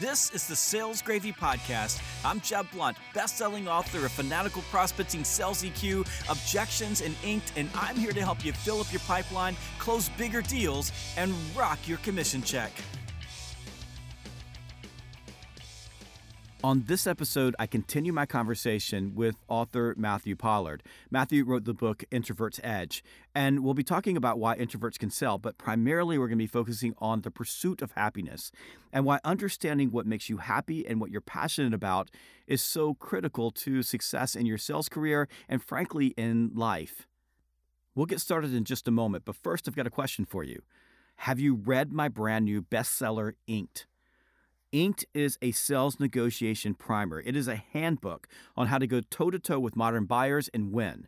This is the Sales Gravy Podcast. I'm Jeb Blount, best-selling author of Fanatical Prospecting, Sales EQ, Objections, and Inked, and I'm here to help you fill up your pipeline, close bigger deals, and rock your commission check. On this episode, I continue my conversation with author Matthew Pollard. Matthew wrote the book Introvert's Edge, and we'll be talking about why introverts can sell, but primarily we're going to be focusing on the pursuit of happiness and why understanding what makes you happy and what you're passionate about is so critical to success in your sales career and, frankly, in life. We'll get started in just a moment, but first, I've got a question for you. Have you read my brand new bestseller, Inked? Inked is a sales negotiation primer. It is a handbook on how to go toe to toe with modern buyers and win.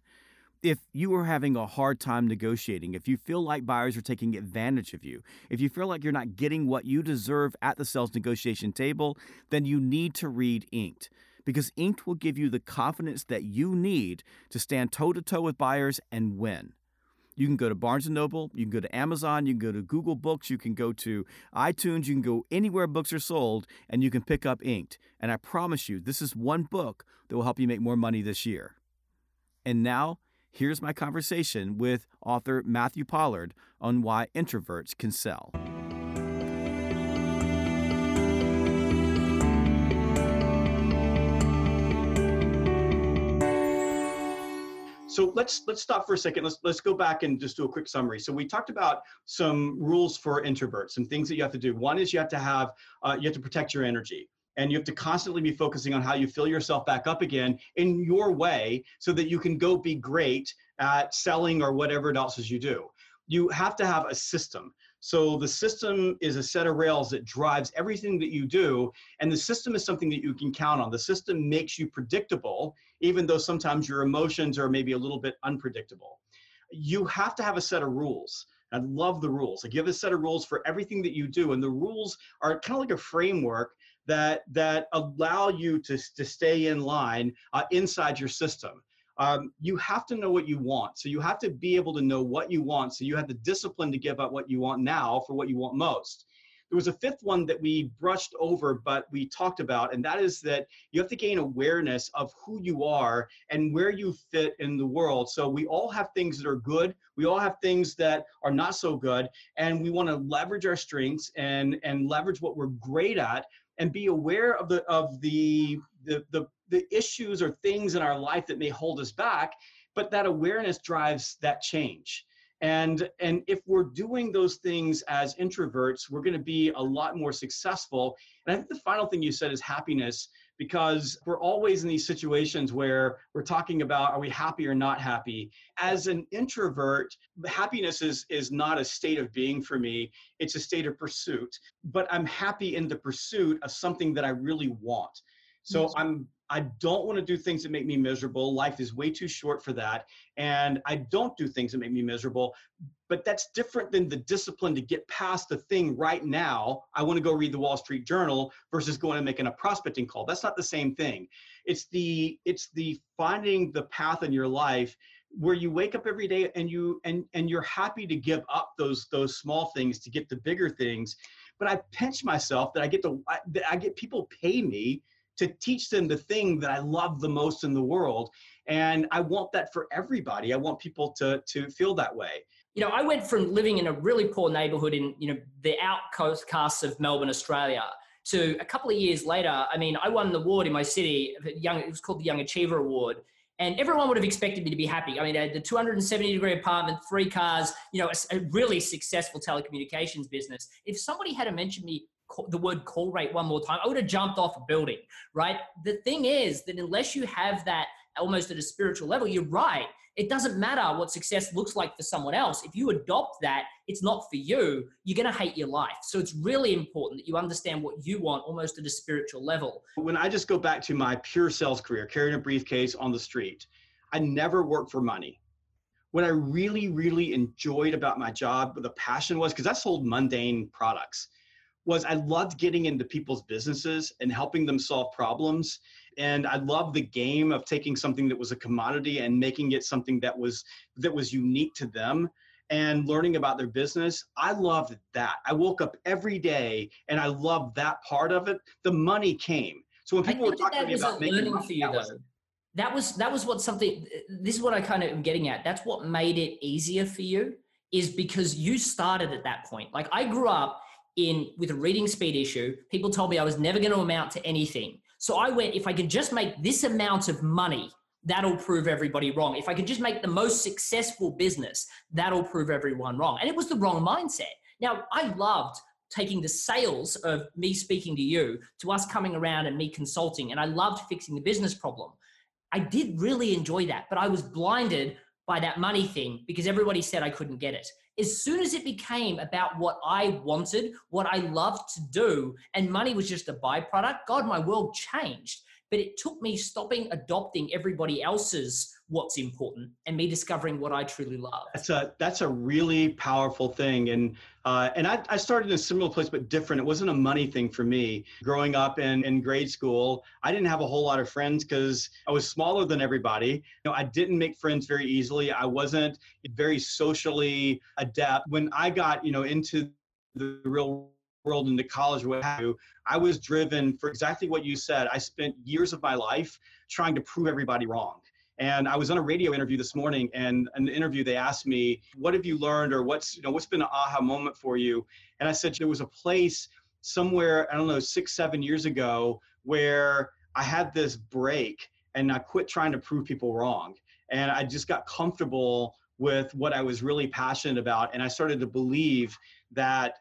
If you are having a hard time negotiating, if you feel like buyers are taking advantage of you, if you feel like you're not getting what you deserve at the sales negotiation table, then you need to read Inked because Inked will give you the confidence that you need to stand toe to toe with buyers and win. You can go to Barnes & Noble, you can go to Amazon, you can go to Google Books, you can go to iTunes, you can go anywhere books are sold, and you can pick up Inked. And I promise you, this is one book that will help you make more money this year. And now, here's my conversation with author Matthew Pollard on why introverts can sell. So let's let's stop for a second. Let's let's go back and just do a quick summary. So we talked about some rules for introverts, some things that you have to do. One is you have to have uh, you have to protect your energy and you have to constantly be focusing on how you fill yourself back up again in your way so that you can go be great at selling or whatever else you do you have to have a system so the system is a set of rails that drives everything that you do, and the system is something that you can count on. The system makes you predictable, even though sometimes your emotions are maybe a little bit unpredictable. You have to have a set of rules. I love the rules. I give a set of rules for everything that you do, and the rules are kind of like a framework that that allow you to, to stay in line uh, inside your system um, you have to know what you want. So you have to be able to know what you want. So you have the discipline to give up what you want now for what you want most. There was a fifth one that we brushed over, but we talked about, and that is that you have to gain awareness of who you are and where you fit in the world. So we all have things that are good. We all have things that are not so good, and we want to leverage our strengths and and leverage what we're great at, and be aware of the of the the, the the issues or things in our life that may hold us back but that awareness drives that change and and if we're doing those things as introverts we're going to be a lot more successful. And i think the final thing you said is happiness because we're always in these situations where we're talking about are we happy or not happy? As an introvert happiness is is not a state of being for me. It's a state of pursuit. But i'm happy in the pursuit of something that i really want. So i'm I don't want to do things that make me miserable. Life is way too short for that. And I don't do things that make me miserable. But that's different than the discipline to get past the thing right now. I want to go read the Wall Street Journal versus going and making a prospecting call. That's not the same thing. It's the it's the finding the path in your life where you wake up every day and you and and you're happy to give up those those small things to get the bigger things. But I pinch myself that I get to I, that I get people pay me to teach them the thing that I love the most in the world. And I want that for everybody. I want people to, to feel that way. You know, I went from living in a really poor neighborhood in, you know, the outcasts of Melbourne, Australia, to a couple of years later, I mean, I won an award in my city, young, it was called the Young Achiever Award. And everyone would have expected me to be happy. I mean, I the 270 degree apartment, three cars, you know, a, a really successful telecommunications business. If somebody had mentioned me the word call rate one more time, I would have jumped off a building, right? The thing is that unless you have that almost at a spiritual level, you're right. It doesn't matter what success looks like for someone else. If you adopt that, it's not for you, you're going to hate your life. So it's really important that you understand what you want almost at a spiritual level. When I just go back to my pure sales career, carrying a briefcase on the street, I never worked for money. What I really, really enjoyed about my job, the passion was because I sold mundane products was I loved getting into people's businesses and helping them solve problems. And I loved the game of taking something that was a commodity and making it something that was that was unique to them. and learning about their business, I loved that. I woke up every day and I loved that part of it. The money came. So when people were talking to me about making money, for you, though. that was that was what something. This is what I kind of am getting at. That's what made it easier for you, is because you started at that point. Like I grew up in with a reading speed issue. People told me I was never going to amount to anything. So I went, if I can just make this amount of money, that'll prove everybody wrong. If I can just make the most successful business, that'll prove everyone wrong. And it was the wrong mindset. Now, I loved taking the sales of me speaking to you to us coming around and me consulting, and I loved fixing the business problem. I did really enjoy that, but I was blinded by that money thing because everybody said I couldn't get it. As soon as it became about what I wanted, what I loved to do, and money was just a byproduct, God, my world changed. But it took me stopping adopting everybody else's what's important and me discovering what I truly love. That's a that's a really powerful thing, and uh, and I, I started in a similar place but different. It wasn't a money thing for me. Growing up in in grade school, I didn't have a whole lot of friends because I was smaller than everybody. You know, I didn't make friends very easily. I wasn't very socially adept. When I got you know into the real world into college what have you i was driven for exactly what you said. I spent years of my life trying to prove everybody wrong. And I was on a radio interview this morning, and in the interview they asked me, "What have you learned, or what's you know what's been an aha moment for you?" And I said there was a place somewhere I don't know six seven years ago where I had this break, and I quit trying to prove people wrong, and I just got comfortable with what I was really passionate about, and I started to believe that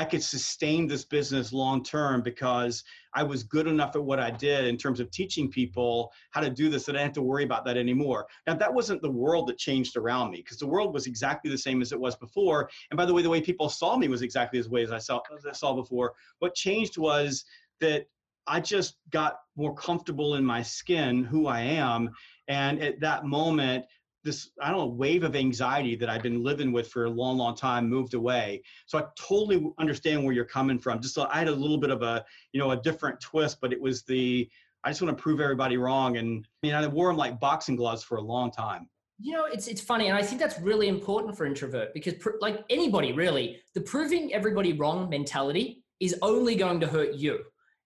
I could sustain this business long term because I was good enough at what I did in terms of teaching people how to do this that I didn't have to worry about that anymore. Now, that wasn't the world that changed around me because the world was exactly the same as it was before. And by the way, the way people saw me was exactly the way as I saw, as I saw before. What changed was that I just got more comfortable in my skin, who I am. And at that moment, this I don't know wave of anxiety that I've been living with for a long, long time moved away. So I totally understand where you're coming from. Just so I had a little bit of a you know a different twist, but it was the I just want to prove everybody wrong. And I mean I wore them like boxing gloves for a long time. You know, it's it's funny, and I think that's really important for introvert because pr- like anybody really, the proving everybody wrong mentality is only going to hurt you,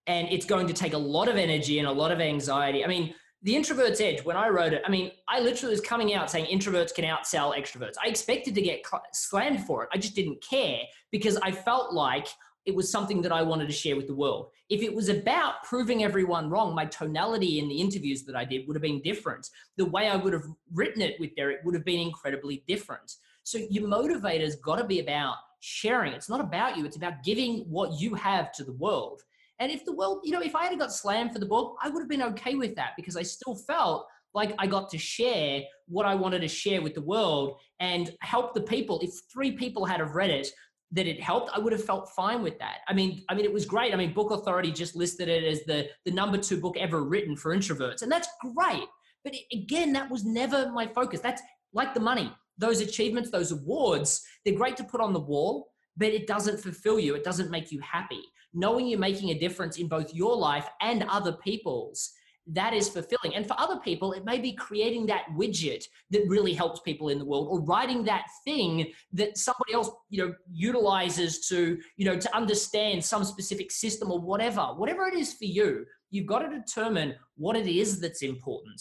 and it's going to take a lot of energy and a lot of anxiety. I mean the introvert's edge when i wrote it i mean i literally was coming out saying introverts can outsell extroverts. I expected to get slammed for it. I just didn't care because i felt like it was something that i wanted to share with the world. If it was about proving everyone wrong my tonality in the interviews that i did would have been different. The way i would have written it with derek would have been incredibly different. So your motivator's got to be about sharing. It's not about you. It's about giving what you have to the world and if the world, you know, if I had got slammed for the book, I would have been okay with that because I still felt like I got to share what I wanted to share with the world and help the people. If three people had have read it, that it helped, I would have felt fine with that. I mean, I mean, it was great. I mean, Book Authority just listed it as the the number two book ever written for introverts, and that's great. But again, that was never my focus. That's like the money. Those achievements, those awards, they're great to put on the wall, but it doesn't fulfill you. It doesn't make you happy knowing you're making a difference in both your life and other people's that is fulfilling. And for other people, it may be creating that widget that really helps people in the world or writing that thing that somebody else, you know, utilizes to, you know, to understand some specific system or whatever. Whatever it is for you, you've got to determine what it is that's important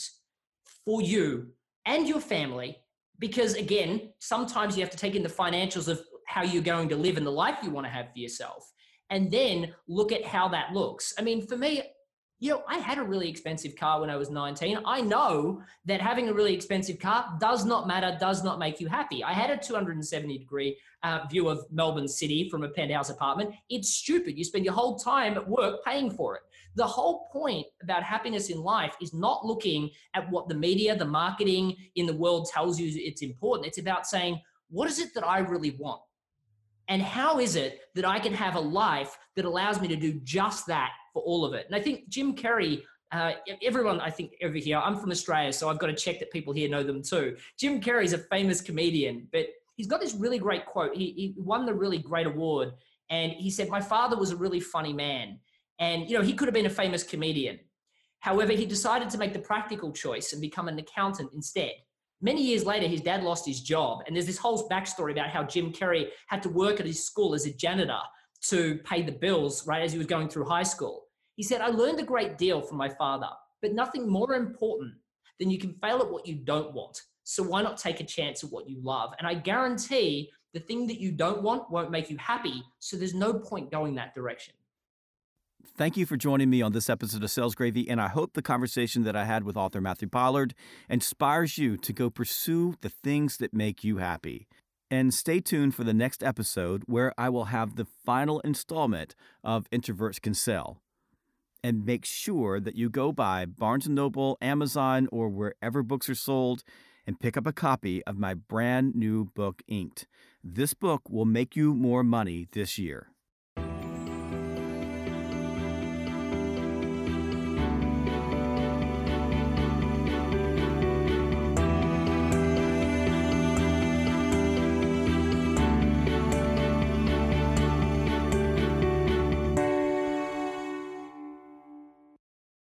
for you and your family. Because again, sometimes you have to take in the financials of how you're going to live and the life you want to have for yourself and then look at how that looks. I mean, for me, you know, I had a really expensive car when I was 19. I know that having a really expensive car does not matter, does not make you happy. I had a 270 degree uh, view of Melbourne City from a penthouse apartment. It's stupid. You spend your whole time at work paying for it. The whole point about happiness in life is not looking at what the media, the marketing in the world tells you it's important. It's about saying, what is it that I really want? And how is it that I can have a life that allows me to do just that for all of it? And I think Jim Carrey, uh, everyone, I think over here, I'm from Australia, so I've got to check that people here know them too. Jim Carrey is a famous comedian, but he's got this really great quote. He, he won the really great award, and he said, My father was a really funny man. And, you know, he could have been a famous comedian. However, he decided to make the practical choice and become an accountant instead Many years later, his dad lost his job. And there's this whole backstory about how Jim Carrey had to work at his school as a janitor to pay the bills, right, as he was going through high school. He said, I learned a great deal from my father, but nothing more important than you can fail at what you don't want. So why not take a chance at what you love? And I guarantee the thing that you don't want won't make you happy. So there's no point going that direction. Thank you for joining me on this episode of Sales Gravy, and I hope the conversation that I had with author Matthew Pollard inspires you to go pursue the things that make you happy. And stay tuned for the next episode where I will have the final installment of Introverts Can Sell. And make sure that you go by Barnes & Noble, Amazon, or wherever books are sold and pick up a copy of my brand new book, Inked. This book will make you more money this year.